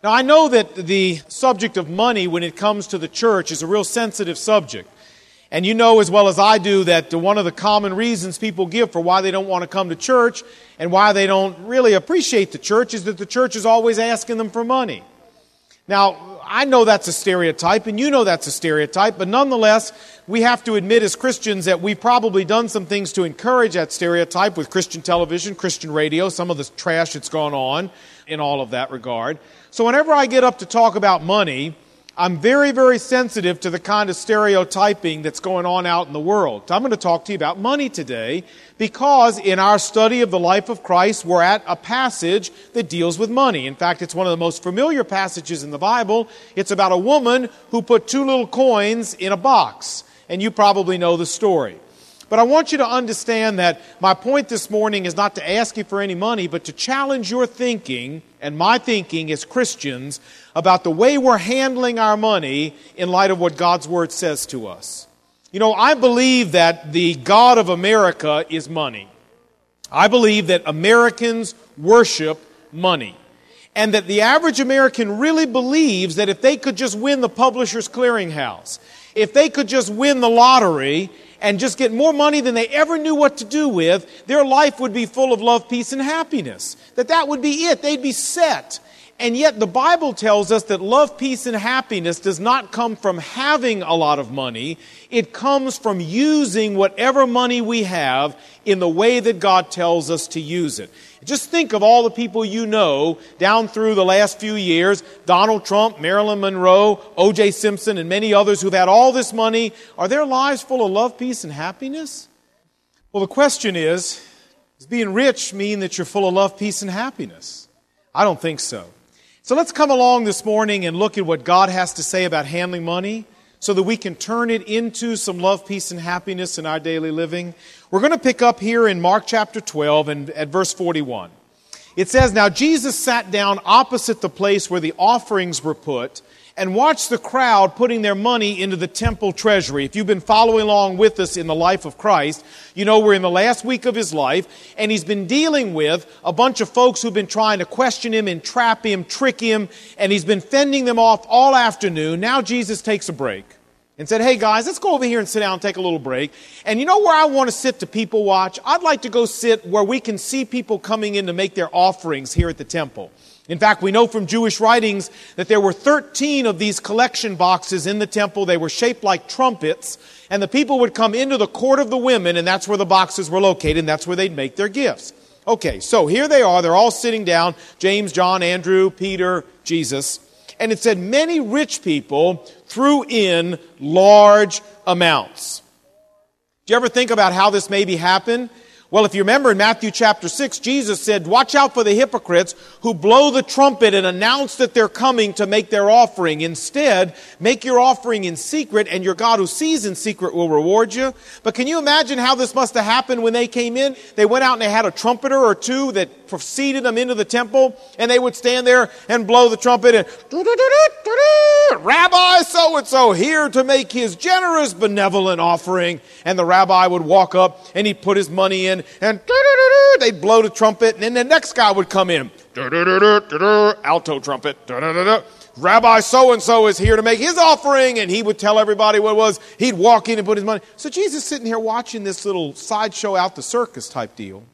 Now, I know that the subject of money when it comes to the church is a real sensitive subject. And you know as well as I do that one of the common reasons people give for why they don't want to come to church and why they don't really appreciate the church is that the church is always asking them for money. Now, I know that's a stereotype, and you know that's a stereotype, but nonetheless, we have to admit as Christians that we've probably done some things to encourage that stereotype with Christian television, Christian radio, some of the trash that's gone on in all of that regard. So whenever I get up to talk about money, I'm very, very sensitive to the kind of stereotyping that's going on out in the world. I'm going to talk to you about money today because in our study of the life of Christ, we're at a passage that deals with money. In fact, it's one of the most familiar passages in the Bible. It's about a woman who put two little coins in a box. And you probably know the story. But I want you to understand that my point this morning is not to ask you for any money, but to challenge your thinking and my thinking as Christians about the way we're handling our money in light of what God's Word says to us. You know, I believe that the God of America is money. I believe that Americans worship money. And that the average American really believes that if they could just win the Publishers Clearinghouse, if they could just win the lottery and just get more money than they ever knew what to do with, their life would be full of love, peace, and happiness. That that would be it. They'd be set. And yet the Bible tells us that love, peace, and happiness does not come from having a lot of money. It comes from using whatever money we have in the way that God tells us to use it. Just think of all the people you know down through the last few years Donald Trump, Marilyn Monroe, O.J. Simpson, and many others who've had all this money. Are their lives full of love, peace, and happiness? Well, the question is does being rich mean that you're full of love, peace, and happiness? I don't think so. So let's come along this morning and look at what God has to say about handling money so that we can turn it into some love, peace, and happiness in our daily living. We're going to pick up here in Mark chapter 12 and at verse 41. It says, Now Jesus sat down opposite the place where the offerings were put and watch the crowd putting their money into the temple treasury. If you've been following along with us in the life of Christ, you know we're in the last week of his life, and he's been dealing with a bunch of folks who've been trying to question him, entrap him, trick him, and he's been fending them off all afternoon. Now Jesus takes a break and said, Hey guys, let's go over here and sit down and take a little break. And you know where I want to sit to people watch? I'd like to go sit where we can see people coming in to make their offerings here at the temple. In fact, we know from Jewish writings that there were 13 of these collection boxes in the temple. They were shaped like trumpets, and the people would come into the court of the women, and that's where the boxes were located, and that's where they'd make their gifts. Okay, so here they are. They're all sitting down James, John, Andrew, Peter, Jesus. And it said, many rich people threw in large amounts. Do you ever think about how this maybe happened? Well, if you remember in Matthew chapter 6, Jesus said, Watch out for the hypocrites who blow the trumpet and announce that they're coming to make their offering. Instead, make your offering in secret, and your God who sees in secret will reward you. But can you imagine how this must have happened when they came in? They went out and they had a trumpeter or two that preceded them into the temple, and they would stand there and blow the trumpet and Rabbi so and so here to make his generous benevolent offering. And the rabbi would walk up and he'd put his money in and they'd blow the trumpet, and then the next guy would come in. Alto trumpet. Rabbi so and so is here to make his offering, and he would tell everybody what it was. He'd walk in and put his money. So Jesus sitting here watching this little sideshow out the circus type deal.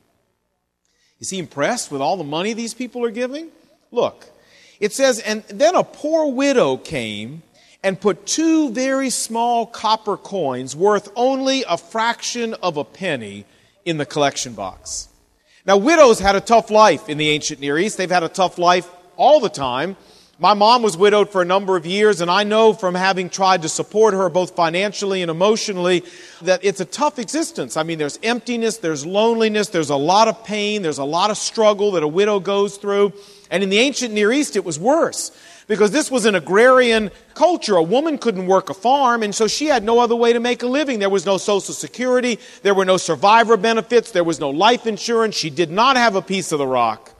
Is he impressed with all the money these people are giving? Look, it says, and then a poor widow came and put two very small copper coins worth only a fraction of a penny in the collection box. Now, widows had a tough life in the ancient Near East. They've had a tough life all the time. My mom was widowed for a number of years, and I know from having tried to support her both financially and emotionally that it's a tough existence. I mean, there's emptiness, there's loneliness, there's a lot of pain, there's a lot of struggle that a widow goes through. And in the ancient Near East, it was worse because this was an agrarian culture. A woman couldn't work a farm, and so she had no other way to make a living. There was no Social Security, there were no survivor benefits, there was no life insurance. She did not have a piece of the rock.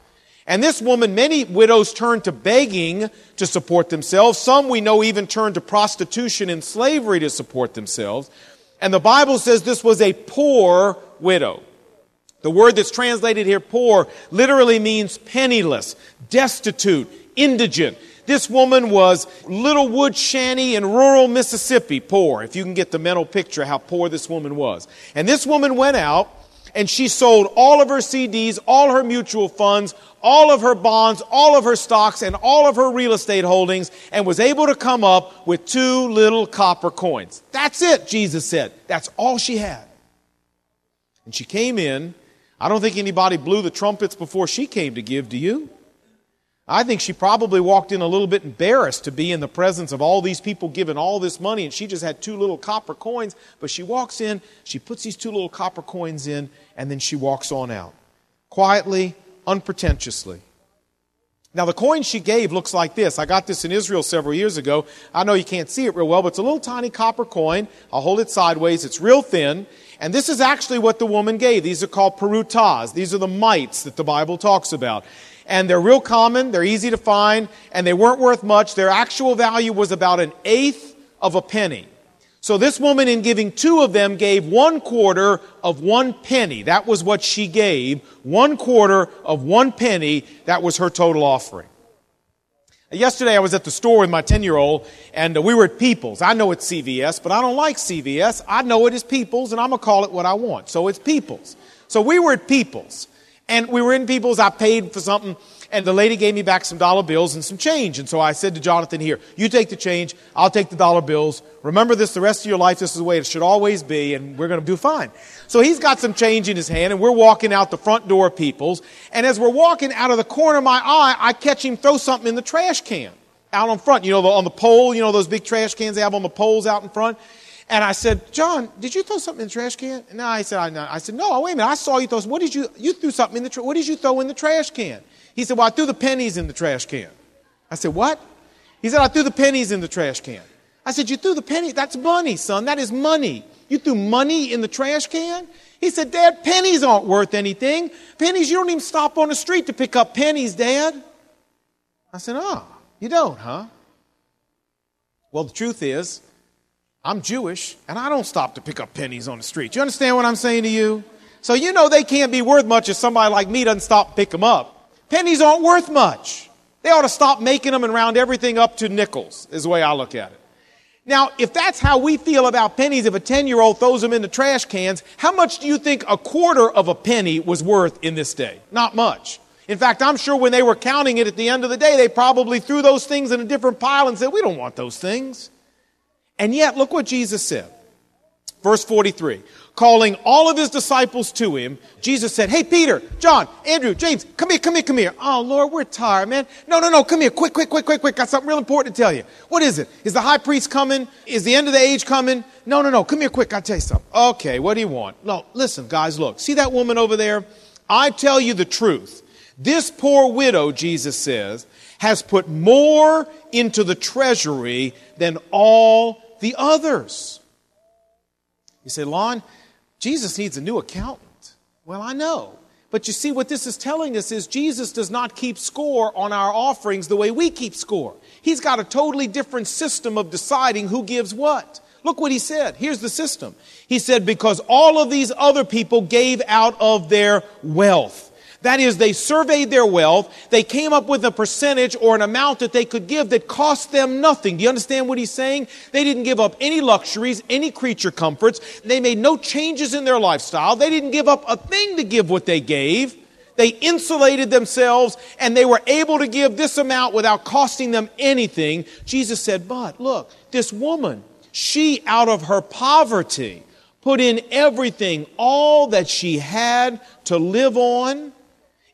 And this woman, many widows turned to begging to support themselves. Some we know even turned to prostitution and slavery to support themselves. And the Bible says this was a poor widow. The word that's translated here, poor, literally means penniless, destitute, indigent. This woman was little wood shanty in rural Mississippi, poor, if you can get the mental picture how poor this woman was. And this woman went out and she sold all of her CDs, all her mutual funds, all of her bonds, all of her stocks, and all of her real estate holdings, and was able to come up with two little copper coins. That's it, Jesus said. That's all she had. And she came in. I don't think anybody blew the trumpets before she came to give, do you? I think she probably walked in a little bit embarrassed to be in the presence of all these people giving all this money, and she just had two little copper coins. But she walks in, she puts these two little copper coins in, and then she walks on out. Quietly, unpretentiously. Now, the coin she gave looks like this. I got this in Israel several years ago. I know you can't see it real well, but it's a little tiny copper coin. I'll hold it sideways. It's real thin. And this is actually what the woman gave. These are called perutas. These are the mites that the Bible talks about and they're real common, they're easy to find, and they weren't worth much. Their actual value was about an eighth of a penny. So this woman, in giving two of them, gave one quarter of one penny. That was what she gave. One quarter of one penny. That was her total offering. Yesterday I was at the store with my 10 year old and uh, we were at People's. I know it's CVS, but I don't like CVS. I know it is People's and I'm going to call it what I want. So it's People's. So we were at People's and we were in People's, I paid for something, and the lady gave me back some dollar bills and some change. And so I said to Jonathan, Here, you take the change, I'll take the dollar bills. Remember this the rest of your life, this is the way it should always be, and we're going to do fine. So he's got some change in his hand, and we're walking out the front door of People's. And as we're walking out of the corner of my eye, I catch him throw something in the trash can out on front. You know, on the pole, you know, those big trash cans they have on the poles out in front. And I said, John, did you throw something in the trash can? No, I said, I, no. I said, no, wait a minute. I saw you throw. What did you? You threw something in the. Tra- what did you throw in the trash can? He said, well, I threw the pennies in the trash can. I said, what? He said, I threw the pennies in the trash can. I said, you threw the penny? That's money, son. That is money. You threw money in the trash can? He said, Dad, pennies aren't worth anything. Pennies, you don't even stop on the street to pick up pennies, Dad. I said, oh, you don't, huh? Well, the truth is, I'm Jewish, and I don't stop to pick up pennies on the street. You understand what I'm saying to you? So you know they can't be worth much if somebody like me doesn't stop to pick them up. Pennies aren't worth much. They ought to stop making them and round everything up to nickels, is the way I look at it. Now, if that's how we feel about pennies, if a 10 year old throws them in the trash cans, how much do you think a quarter of a penny was worth in this day? Not much. In fact, I'm sure when they were counting it at the end of the day, they probably threw those things in a different pile and said, We don't want those things. And yet, look what Jesus said. Verse 43. Calling all of his disciples to him, Jesus said, Hey, Peter, John, Andrew, James, come here, come here, come here. Oh, Lord, we're tired, man. No, no, no, come here, quick, quick, quick, quick, quick. Got something real important to tell you. What is it? Is the high priest coming? Is the end of the age coming? No, no, no, come here, quick, I'll tell you something. Okay, what do you want? No, listen, guys, look. See that woman over there? I tell you the truth. This poor widow, Jesus says, has put more into the treasury than all the others. You say, Lon, Jesus needs a new accountant. Well, I know. But you see, what this is telling us is Jesus does not keep score on our offerings the way we keep score. He's got a totally different system of deciding who gives what. Look what he said. Here's the system. He said, because all of these other people gave out of their wealth. That is, they surveyed their wealth. They came up with a percentage or an amount that they could give that cost them nothing. Do you understand what he's saying? They didn't give up any luxuries, any creature comforts. They made no changes in their lifestyle. They didn't give up a thing to give what they gave. They insulated themselves and they were able to give this amount without costing them anything. Jesus said, But look, this woman, she out of her poverty put in everything, all that she had to live on.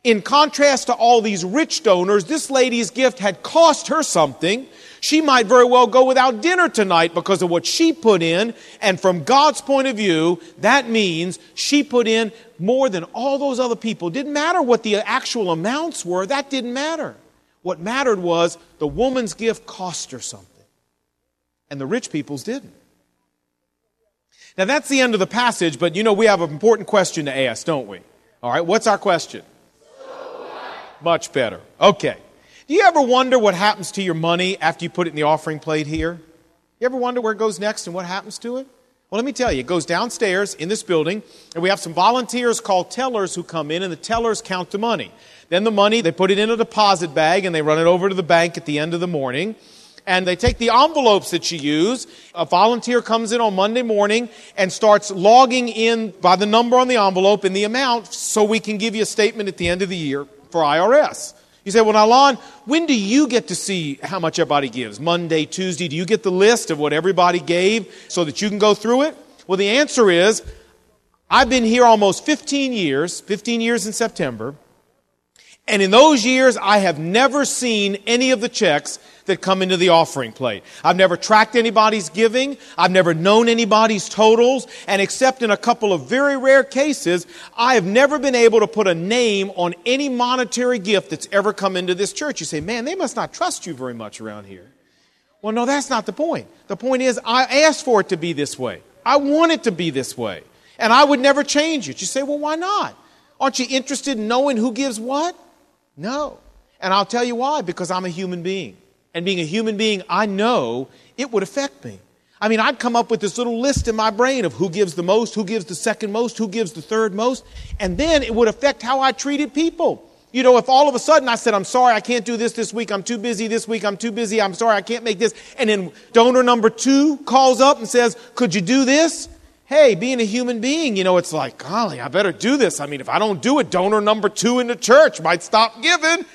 In contrast to all these rich donors, this lady's gift had cost her something. She might very well go without dinner tonight because of what she put in. And from God's point of view, that means she put in more than all those other people. Didn't matter what the actual amounts were, that didn't matter. What mattered was the woman's gift cost her something. And the rich people's didn't. Now that's the end of the passage, but you know we have an important question to ask, don't we? All right, what's our question? Much better. Okay. Do you ever wonder what happens to your money after you put it in the offering plate here? You ever wonder where it goes next and what happens to it? Well, let me tell you, it goes downstairs in this building, and we have some volunteers called tellers who come in, and the tellers count the money. Then the money, they put it in a deposit bag, and they run it over to the bank at the end of the morning. And they take the envelopes that you use. A volunteer comes in on Monday morning and starts logging in by the number on the envelope and the amount so we can give you a statement at the end of the year for IRS. You say, well, Lon, when do you get to see how much everybody gives? Monday, Tuesday? Do you get the list of what everybody gave so that you can go through it? Well, the answer is I've been here almost 15 years, 15 years in September, and in those years, I have never seen any of the checks that come into the offering plate. I've never tracked anybody's giving. I've never known anybody's totals. And except in a couple of very rare cases, I have never been able to put a name on any monetary gift that's ever come into this church. You say, man, they must not trust you very much around here. Well, no, that's not the point. The point is, I asked for it to be this way. I want it to be this way. And I would never change it. You say, well, why not? Aren't you interested in knowing who gives what? No. And I'll tell you why because I'm a human being. And being a human being, I know it would affect me. I mean, I'd come up with this little list in my brain of who gives the most, who gives the second most, who gives the third most, and then it would affect how I treated people. You know, if all of a sudden I said, I'm sorry, I can't do this this week, I'm too busy this week, I'm too busy, I'm sorry, I can't make this, and then donor number two calls up and says, Could you do this? hey, being a human being, you know, it's like, golly, I better do this. I mean, if I don't do it, donor number two in the church might stop giving.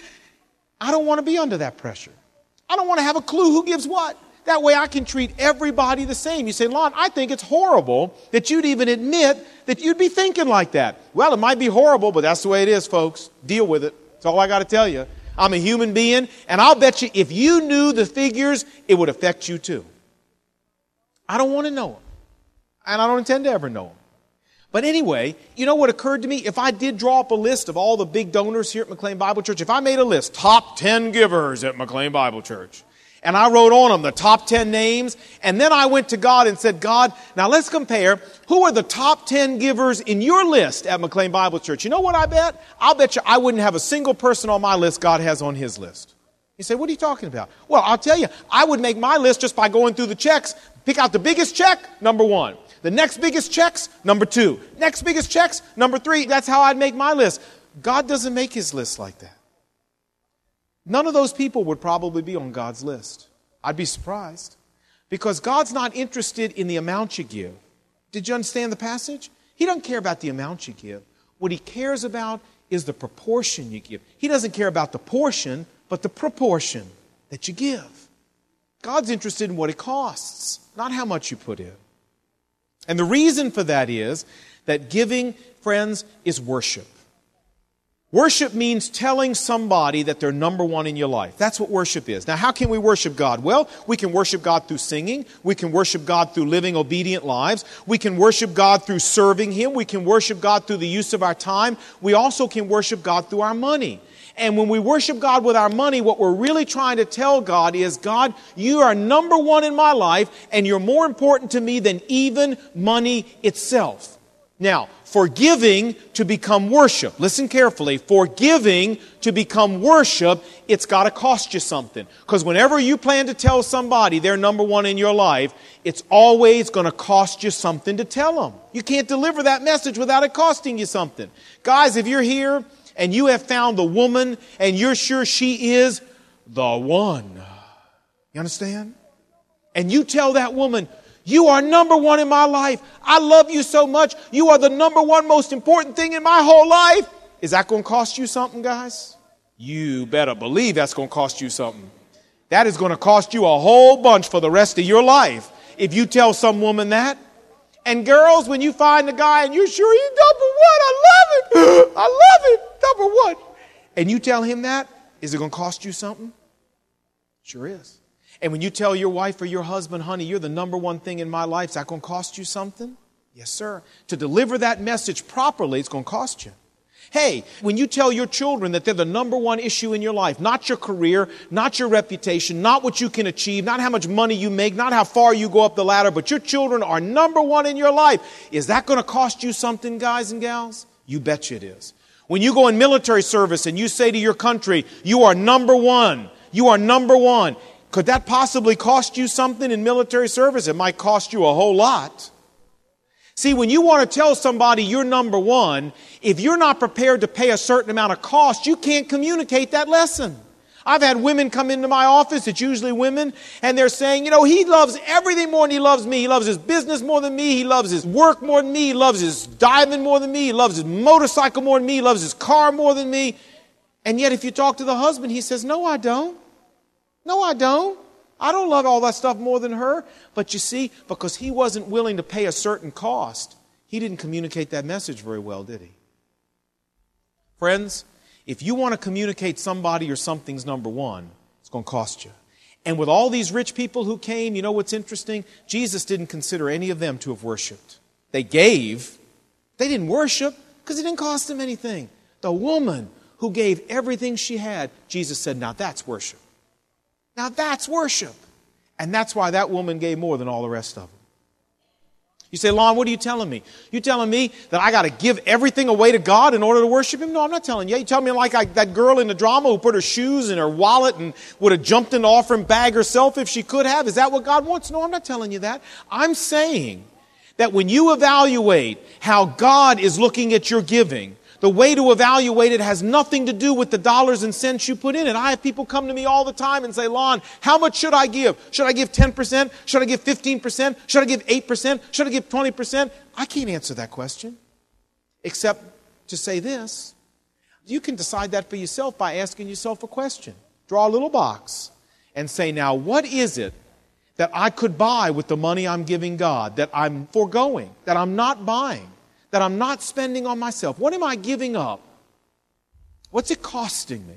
I don't want to be under that pressure. I don't want to have a clue who gives what. That way I can treat everybody the same. You say, Lon, I think it's horrible that you'd even admit that you'd be thinking like that. Well, it might be horrible, but that's the way it is, folks. Deal with it. That's all I got to tell you. I'm a human being, and I'll bet you if you knew the figures, it would affect you too. I don't want to know them and I don't intend to ever know them. But anyway, you know what occurred to me? If I did draw up a list of all the big donors here at McLean Bible Church, if I made a list, top 10 givers at McLean Bible Church, and I wrote on them the top 10 names, and then I went to God and said, God, now let's compare who are the top 10 givers in your list at McLean Bible Church. You know what I bet? I'll bet you I wouldn't have a single person on my list God has on his list. You say, what are you talking about? Well, I'll tell you, I would make my list just by going through the checks, pick out the biggest check, number one. The next biggest checks, number two. Next biggest checks, number three. That's how I'd make my list. God doesn't make his list like that. None of those people would probably be on God's list. I'd be surprised. Because God's not interested in the amount you give. Did you understand the passage? He doesn't care about the amount you give. What he cares about is the proportion you give. He doesn't care about the portion, but the proportion that you give. God's interested in what it costs, not how much you put in. And the reason for that is that giving, friends, is worship. Worship means telling somebody that they're number one in your life. That's what worship is. Now, how can we worship God? Well, we can worship God through singing. We can worship God through living obedient lives. We can worship God through serving Him. We can worship God through the use of our time. We also can worship God through our money. And when we worship God with our money, what we're really trying to tell God is, God, you are number one in my life, and you're more important to me than even money itself. Now, for giving to become worship, listen carefully, for giving to become worship, it's got to cost you something. Because whenever you plan to tell somebody they're number one in your life, it's always going to cost you something to tell them. You can't deliver that message without it costing you something. Guys, if you're here and you have found the woman and you're sure she is the one. You understand? And you tell that woman, you are number one in my life. I love you so much. You are the number one most important thing in my whole life. Is that going to cost you something, guys? You better believe that's going to cost you something. That is going to cost you a whole bunch for the rest of your life. If you tell some woman that, and girls, when you find a guy and you're sure he's number one, I love it. I love it. Number one. And you tell him that, is it going to cost you something? Sure is. And when you tell your wife or your husband, honey, you're the number one thing in my life, is that going to cost you something? Yes, sir. To deliver that message properly, it's going to cost you. Hey, when you tell your children that they're the number one issue in your life, not your career, not your reputation, not what you can achieve, not how much money you make, not how far you go up the ladder, but your children are number one in your life, is that going to cost you something, guys and gals? You bet you it is. When you go in military service and you say to your country, you are number one, you are number one, could that possibly cost you something in military service? It might cost you a whole lot. See, when you want to tell somebody you're number one, if you're not prepared to pay a certain amount of cost, you can't communicate that lesson. I've had women come into my office, it's usually women, and they're saying, you know, he loves everything more than he loves me. He loves his business more than me. He loves his work more than me. He loves his diamond more than me. He loves his motorcycle more than me. He loves his car more than me. And yet, if you talk to the husband, he says, no, I don't. No, I don't. I don't love all that stuff more than her. But you see, because he wasn't willing to pay a certain cost, he didn't communicate that message very well, did he? Friends, if you want to communicate somebody or something's number one, it's going to cost you. And with all these rich people who came, you know what's interesting? Jesus didn't consider any of them to have worshiped. They gave, they didn't worship because it didn't cost them anything. The woman who gave everything she had, Jesus said, Now that's worship. Now that's worship. And that's why that woman gave more than all the rest of them. You say, Lon, what are you telling me? You telling me that I got to give everything away to God in order to worship Him? No, I'm not telling you. You tell me like I, that girl in the drama who put her shoes in her wallet and would have jumped in the offering bag herself if she could have. Is that what God wants? No, I'm not telling you that. I'm saying that when you evaluate how God is looking at your giving, the way to evaluate it has nothing to do with the dollars and cents you put in it. I have people come to me all the time and say, Lon, how much should I give? Should I give 10%? Should I give 15%? Should I give 8%? Should I give 20%? I can't answer that question except to say this. You can decide that for yourself by asking yourself a question. Draw a little box and say, now, what is it that I could buy with the money I'm giving God, that I'm foregoing, that I'm not buying? That I'm not spending on myself? What am I giving up? What's it costing me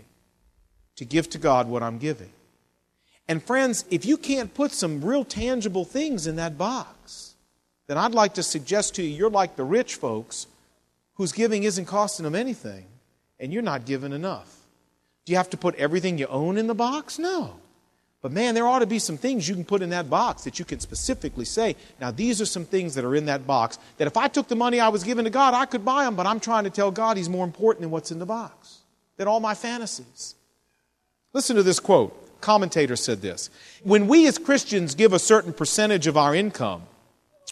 to give to God what I'm giving? And friends, if you can't put some real tangible things in that box, then I'd like to suggest to you you're like the rich folks whose giving isn't costing them anything, and you're not giving enough. Do you have to put everything you own in the box? No. But man, there ought to be some things you can put in that box that you can specifically say, now these are some things that are in that box that if I took the money I was given to God, I could buy them, but I'm trying to tell God He's more important than what's in the box, than all my fantasies. Listen to this quote. Commentator said this When we as Christians give a certain percentage of our income,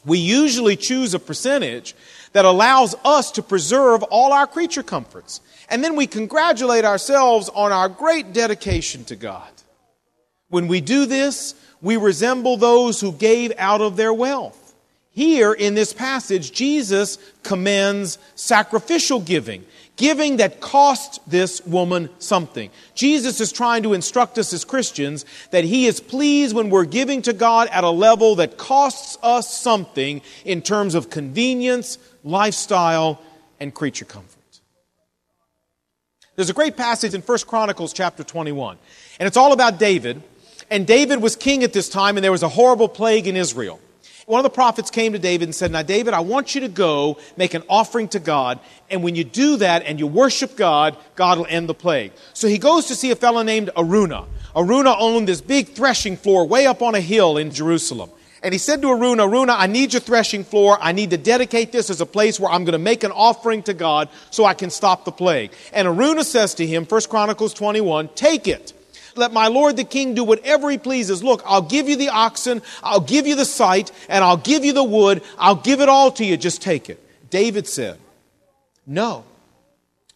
we usually choose a percentage that allows us to preserve all our creature comforts. And then we congratulate ourselves on our great dedication to God. When we do this, we resemble those who gave out of their wealth. Here in this passage, Jesus commends sacrificial giving, giving that cost this woman something. Jesus is trying to instruct us as Christians that He is pleased when we're giving to God at a level that costs us something in terms of convenience, lifestyle, and creature comfort. There's a great passage in 1 Chronicles chapter 21, and it's all about David and David was king at this time, and there was a horrible plague in Israel. One of the prophets came to David and said, Now, David, I want you to go make an offering to God. And when you do that and you worship God, God will end the plague. So he goes to see a fellow named Araunah. Araunah owned this big threshing floor way up on a hill in Jerusalem. And he said to Araunah, Araunah, I need your threshing floor. I need to dedicate this as a place where I'm going to make an offering to God so I can stop the plague. And Araunah says to him, 1 Chronicles 21, take it let my lord the king do whatever he pleases. Look, I'll give you the oxen, I'll give you the site, and I'll give you the wood. I'll give it all to you. Just take it. David said, No.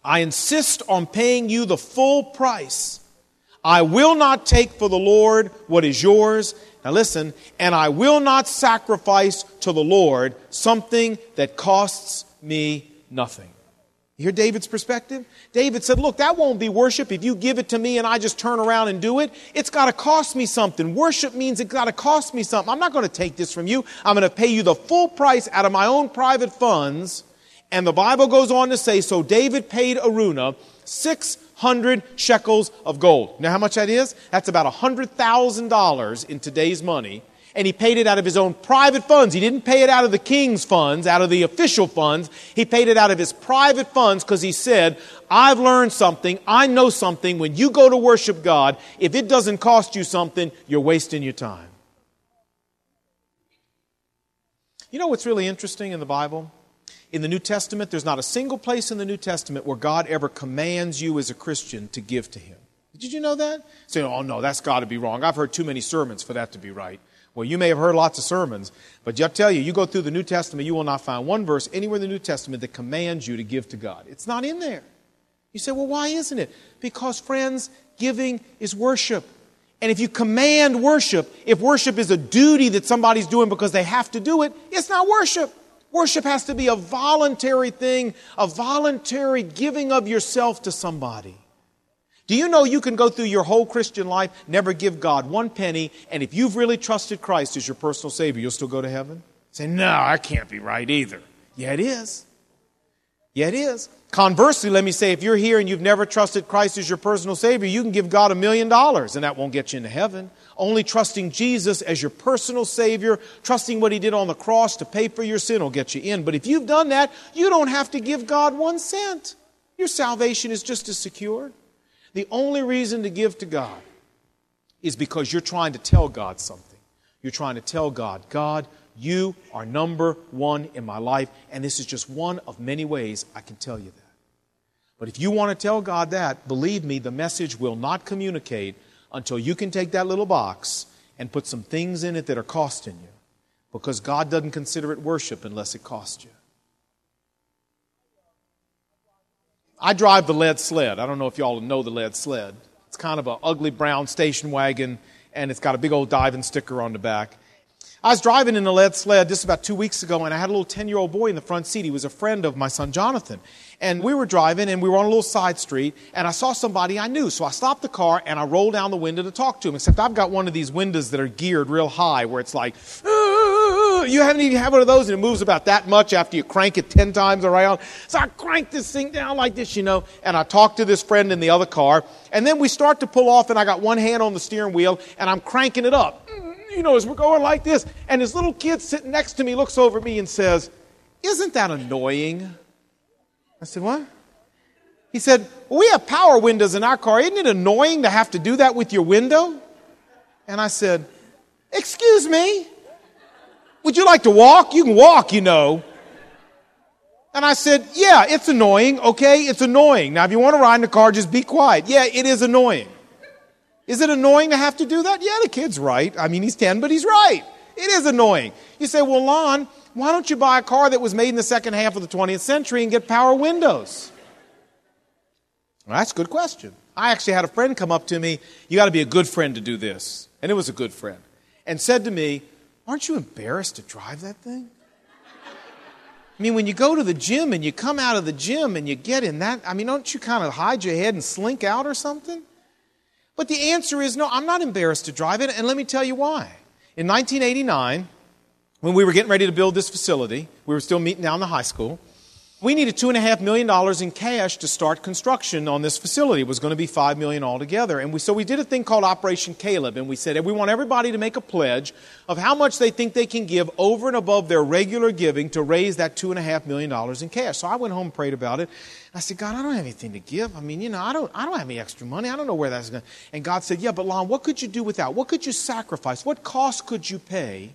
I insist on paying you the full price. I will not take for the Lord what is yours. Now listen, and I will not sacrifice to the Lord something that costs me nothing. You hear David's perspective? David said, Look, that won't be worship if you give it to me and I just turn around and do it. It's got to cost me something. Worship means it's got to cost me something. I'm not going to take this from you. I'm going to pay you the full price out of my own private funds. And the Bible goes on to say, So David paid Araunah 600 shekels of gold. Now, how much that is? That's about $100,000 in today's money and he paid it out of his own private funds. He didn't pay it out of the king's funds, out of the official funds. He paid it out of his private funds because he said, I've learned something. I know something. When you go to worship God, if it doesn't cost you something, you're wasting your time. You know what's really interesting in the Bible? In the New Testament, there's not a single place in the New Testament where God ever commands you as a Christian to give to Him. Did you know that? Say, oh no, that's got to be wrong. I've heard too many sermons for that to be right. Well, you may have heard lots of sermons, but I'll tell you, you go through the New Testament, you will not find one verse anywhere in the New Testament that commands you to give to God. It's not in there. You say, well, why isn't it? Because, friends, giving is worship. And if you command worship, if worship is a duty that somebody's doing because they have to do it, it's not worship. Worship has to be a voluntary thing, a voluntary giving of yourself to somebody. Do you know you can go through your whole Christian life, never give God one penny, and if you've really trusted Christ as your personal Savior, you'll still go to heaven? Say, no, I can't be right either. Yeah, it is. Yeah, it is. Conversely, let me say, if you're here and you've never trusted Christ as your personal Savior, you can give God a million dollars and that won't get you into heaven. Only trusting Jesus as your personal Savior, trusting what He did on the cross to pay for your sin will get you in. But if you've done that, you don't have to give God one cent. Your salvation is just as secure. The only reason to give to God is because you're trying to tell God something. You're trying to tell God, God, you are number one in my life, and this is just one of many ways I can tell you that. But if you want to tell God that, believe me, the message will not communicate until you can take that little box and put some things in it that are costing you. Because God doesn't consider it worship unless it costs you. I drive the lead sled. I don't know if y'all know the lead sled. It's kind of an ugly brown station wagon, and it's got a big old diving sticker on the back. I was driving in the lead sled just about two weeks ago, and I had a little 10 year old boy in the front seat. He was a friend of my son Jonathan. And we were driving, and we were on a little side street, and I saw somebody I knew. So I stopped the car, and I rolled down the window to talk to him. Except I've got one of these windows that are geared real high, where it's like, you haven't even had one of those, and it moves about that much after you crank it 10 times around. So I crank this thing down like this, you know, and I talk to this friend in the other car. And then we start to pull off, and I got one hand on the steering wheel, and I'm cranking it up. Mm, you know, as we're going like this. And this little kid sitting next to me looks over at me and says, Isn't that annoying? I said, What? He said, well, We have power windows in our car. Isn't it annoying to have to do that with your window? And I said, Excuse me? Would you like to walk? You can walk, you know. And I said, Yeah, it's annoying, okay? It's annoying. Now, if you want to ride in the car, just be quiet. Yeah, it is annoying. Is it annoying to have to do that? Yeah, the kid's right. I mean, he's 10, but he's right. It is annoying. You say, Well, Lon, why don't you buy a car that was made in the second half of the 20th century and get power windows? Well, that's a good question. I actually had a friend come up to me, You got to be a good friend to do this. And it was a good friend. And said to me, Aren't you embarrassed to drive that thing? I mean, when you go to the gym and you come out of the gym and you get in that, I mean, don't you kind of hide your head and slink out or something? But the answer is no, I'm not embarrassed to drive it, and let me tell you why. In 1989, when we were getting ready to build this facility, we were still meeting down the high school. We needed $2.5 million in cash to start construction on this facility. It was going to be 5 million altogether. And we, so we did a thing called Operation Caleb. And we said, we want everybody to make a pledge of how much they think they can give over and above their regular giving to raise that $2.5 million in cash. So I went home and prayed about it. I said, God, I don't have anything to give. I mean, you know, I don't, I don't have any extra money. I don't know where that's going. And God said, Yeah, but Lon, what could you do without? What could you sacrifice? What cost could you pay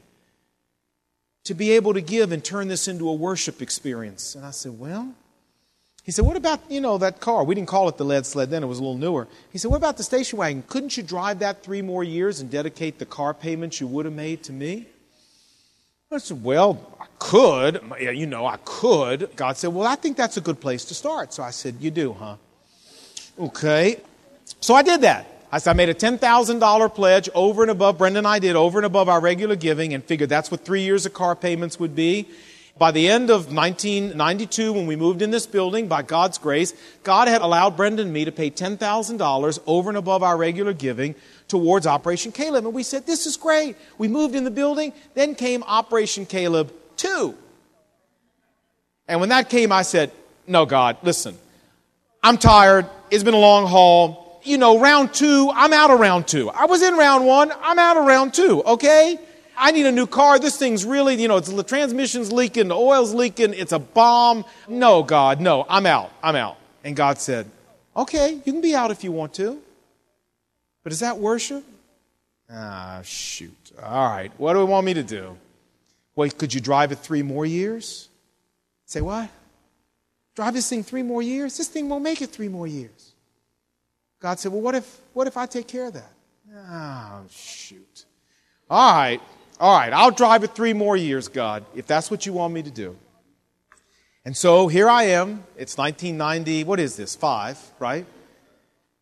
to be able to give and turn this into a worship experience. And I said, Well, he said, What about, you know, that car? We didn't call it the lead sled then, it was a little newer. He said, What about the station wagon? Couldn't you drive that three more years and dedicate the car payments you would have made to me? I said, Well, I could. Yeah, You know, I could. God said, Well, I think that's a good place to start. So I said, You do, huh? Okay. So I did that. I said, I made a $10,000 pledge over and above, Brenda and I did over and above our regular giving and figured that's what three years of car payments would be. By the end of 1992, when we moved in this building, by God's grace, God had allowed Brenda and me to pay $10,000 over and above our regular giving towards Operation Caleb. And we said, This is great. We moved in the building. Then came Operation Caleb 2. And when that came, I said, No, God, listen. I'm tired. It's been a long haul you know, round two, I'm out of round two. I was in round one, I'm out of round two, okay? I need a new car. This thing's really, you know, it's, the transmission's leaking, the oil's leaking, it's a bomb. No, God, no, I'm out, I'm out. And God said, okay, you can be out if you want to. But is that worship? Ah, shoot. All right, what do we want me to do? Wait, could you drive it three more years? Say what? Drive this thing three more years? This thing won't make it three more years. God said, Well, what if, what if I take care of that? Oh, shoot. All right. All right, I'll drive it three more years, God, if that's what you want me to do. And so here I am. It's 1990, what is this, five, right?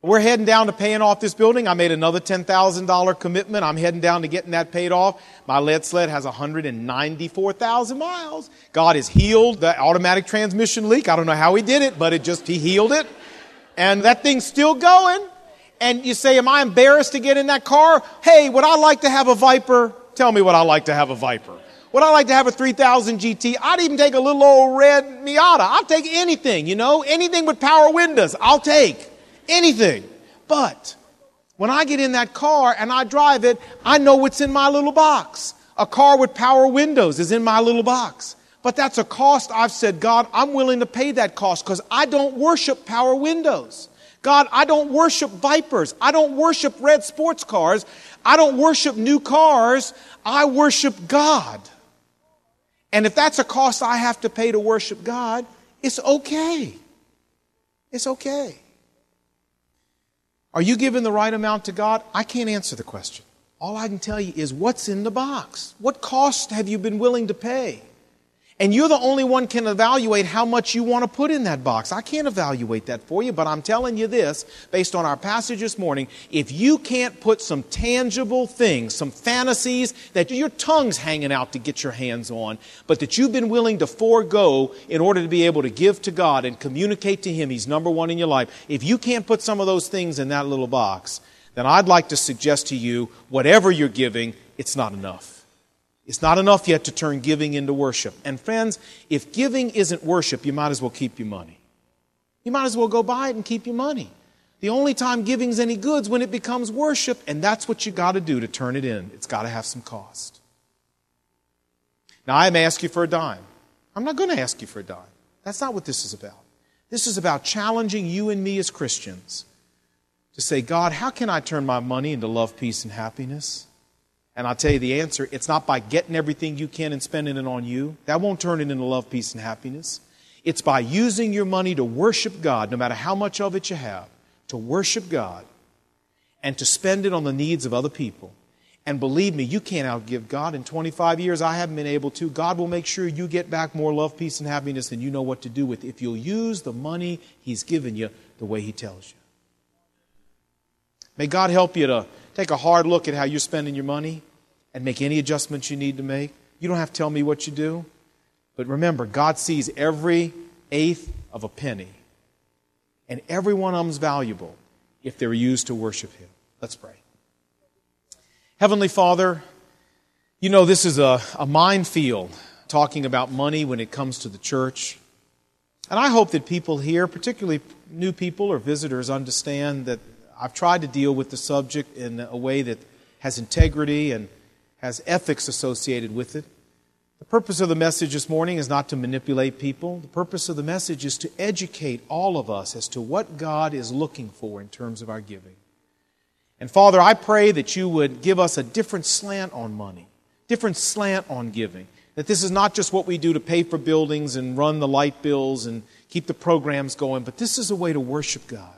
We're heading down to paying off this building. I made another $10,000 commitment. I'm heading down to getting that paid off. My lead sled has 194,000 miles. God has healed the automatic transmission leak. I don't know how he did it, but it just, he healed it. And that thing's still going. And you say, am I embarrassed to get in that car? Hey, would I like to have a Viper? Tell me what I like to have a Viper. Would I like to have a 3000 GT? I'd even take a little old red Miata. I'll take anything, you know, anything with power windows. I'll take anything. But when I get in that car and I drive it, I know what's in my little box. A car with power windows is in my little box. But that's a cost I've said, God, I'm willing to pay that cost because I don't worship power windows. God, I don't worship Vipers. I don't worship red sports cars. I don't worship new cars. I worship God. And if that's a cost I have to pay to worship God, it's okay. It's okay. Are you giving the right amount to God? I can't answer the question. All I can tell you is what's in the box? What cost have you been willing to pay? And you're the only one can evaluate how much you want to put in that box. I can't evaluate that for you, but I'm telling you this, based on our passage this morning, if you can't put some tangible things, some fantasies that your tongue's hanging out to get your hands on, but that you've been willing to forego in order to be able to give to God and communicate to Him He's number one in your life, if you can't put some of those things in that little box, then I'd like to suggest to you, whatever you're giving, it's not enough. It's not enough yet to turn giving into worship. And friends, if giving isn't worship, you might as well keep your money. You might as well go buy it and keep your money. The only time giving's any good is when it becomes worship, and that's what you got to do to turn it in. It's got to have some cost. Now, I may ask you for a dime. I'm not going to ask you for a dime. That's not what this is about. This is about challenging you and me as Christians to say, God, how can I turn my money into love, peace, and happiness? And I'll tell you the answer it's not by getting everything you can and spending it on you. That won't turn it into love, peace, and happiness. It's by using your money to worship God, no matter how much of it you have, to worship God and to spend it on the needs of other people. And believe me, you can't outgive God. In 25 years, I haven't been able to. God will make sure you get back more love, peace, and happiness than you know what to do with if you'll use the money He's given you the way He tells you. May God help you to take a hard look at how you're spending your money and make any adjustments you need to make. You don't have to tell me what you do. But remember, God sees every eighth of a penny. And every one of them is valuable if they're used to worship Him. Let's pray. Heavenly Father, you know this is a, a minefield talking about money when it comes to the church. And I hope that people here, particularly new people or visitors, understand that I've tried to deal with the subject in a way that has integrity and has ethics associated with it. The purpose of the message this morning is not to manipulate people. The purpose of the message is to educate all of us as to what God is looking for in terms of our giving. And Father, I pray that you would give us a different slant on money, different slant on giving. That this is not just what we do to pay for buildings and run the light bills and keep the programs going, but this is a way to worship God.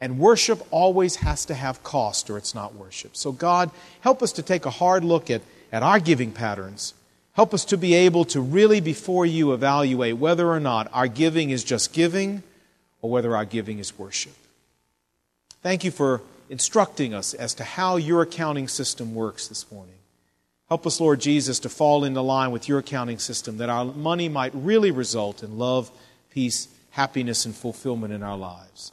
And worship always has to have cost or it's not worship. So, God, help us to take a hard look at, at our giving patterns. Help us to be able to really, before you, evaluate whether or not our giving is just giving or whether our giving is worship. Thank you for instructing us as to how your accounting system works this morning. Help us, Lord Jesus, to fall into line with your accounting system that our money might really result in love, peace, happiness, and fulfillment in our lives.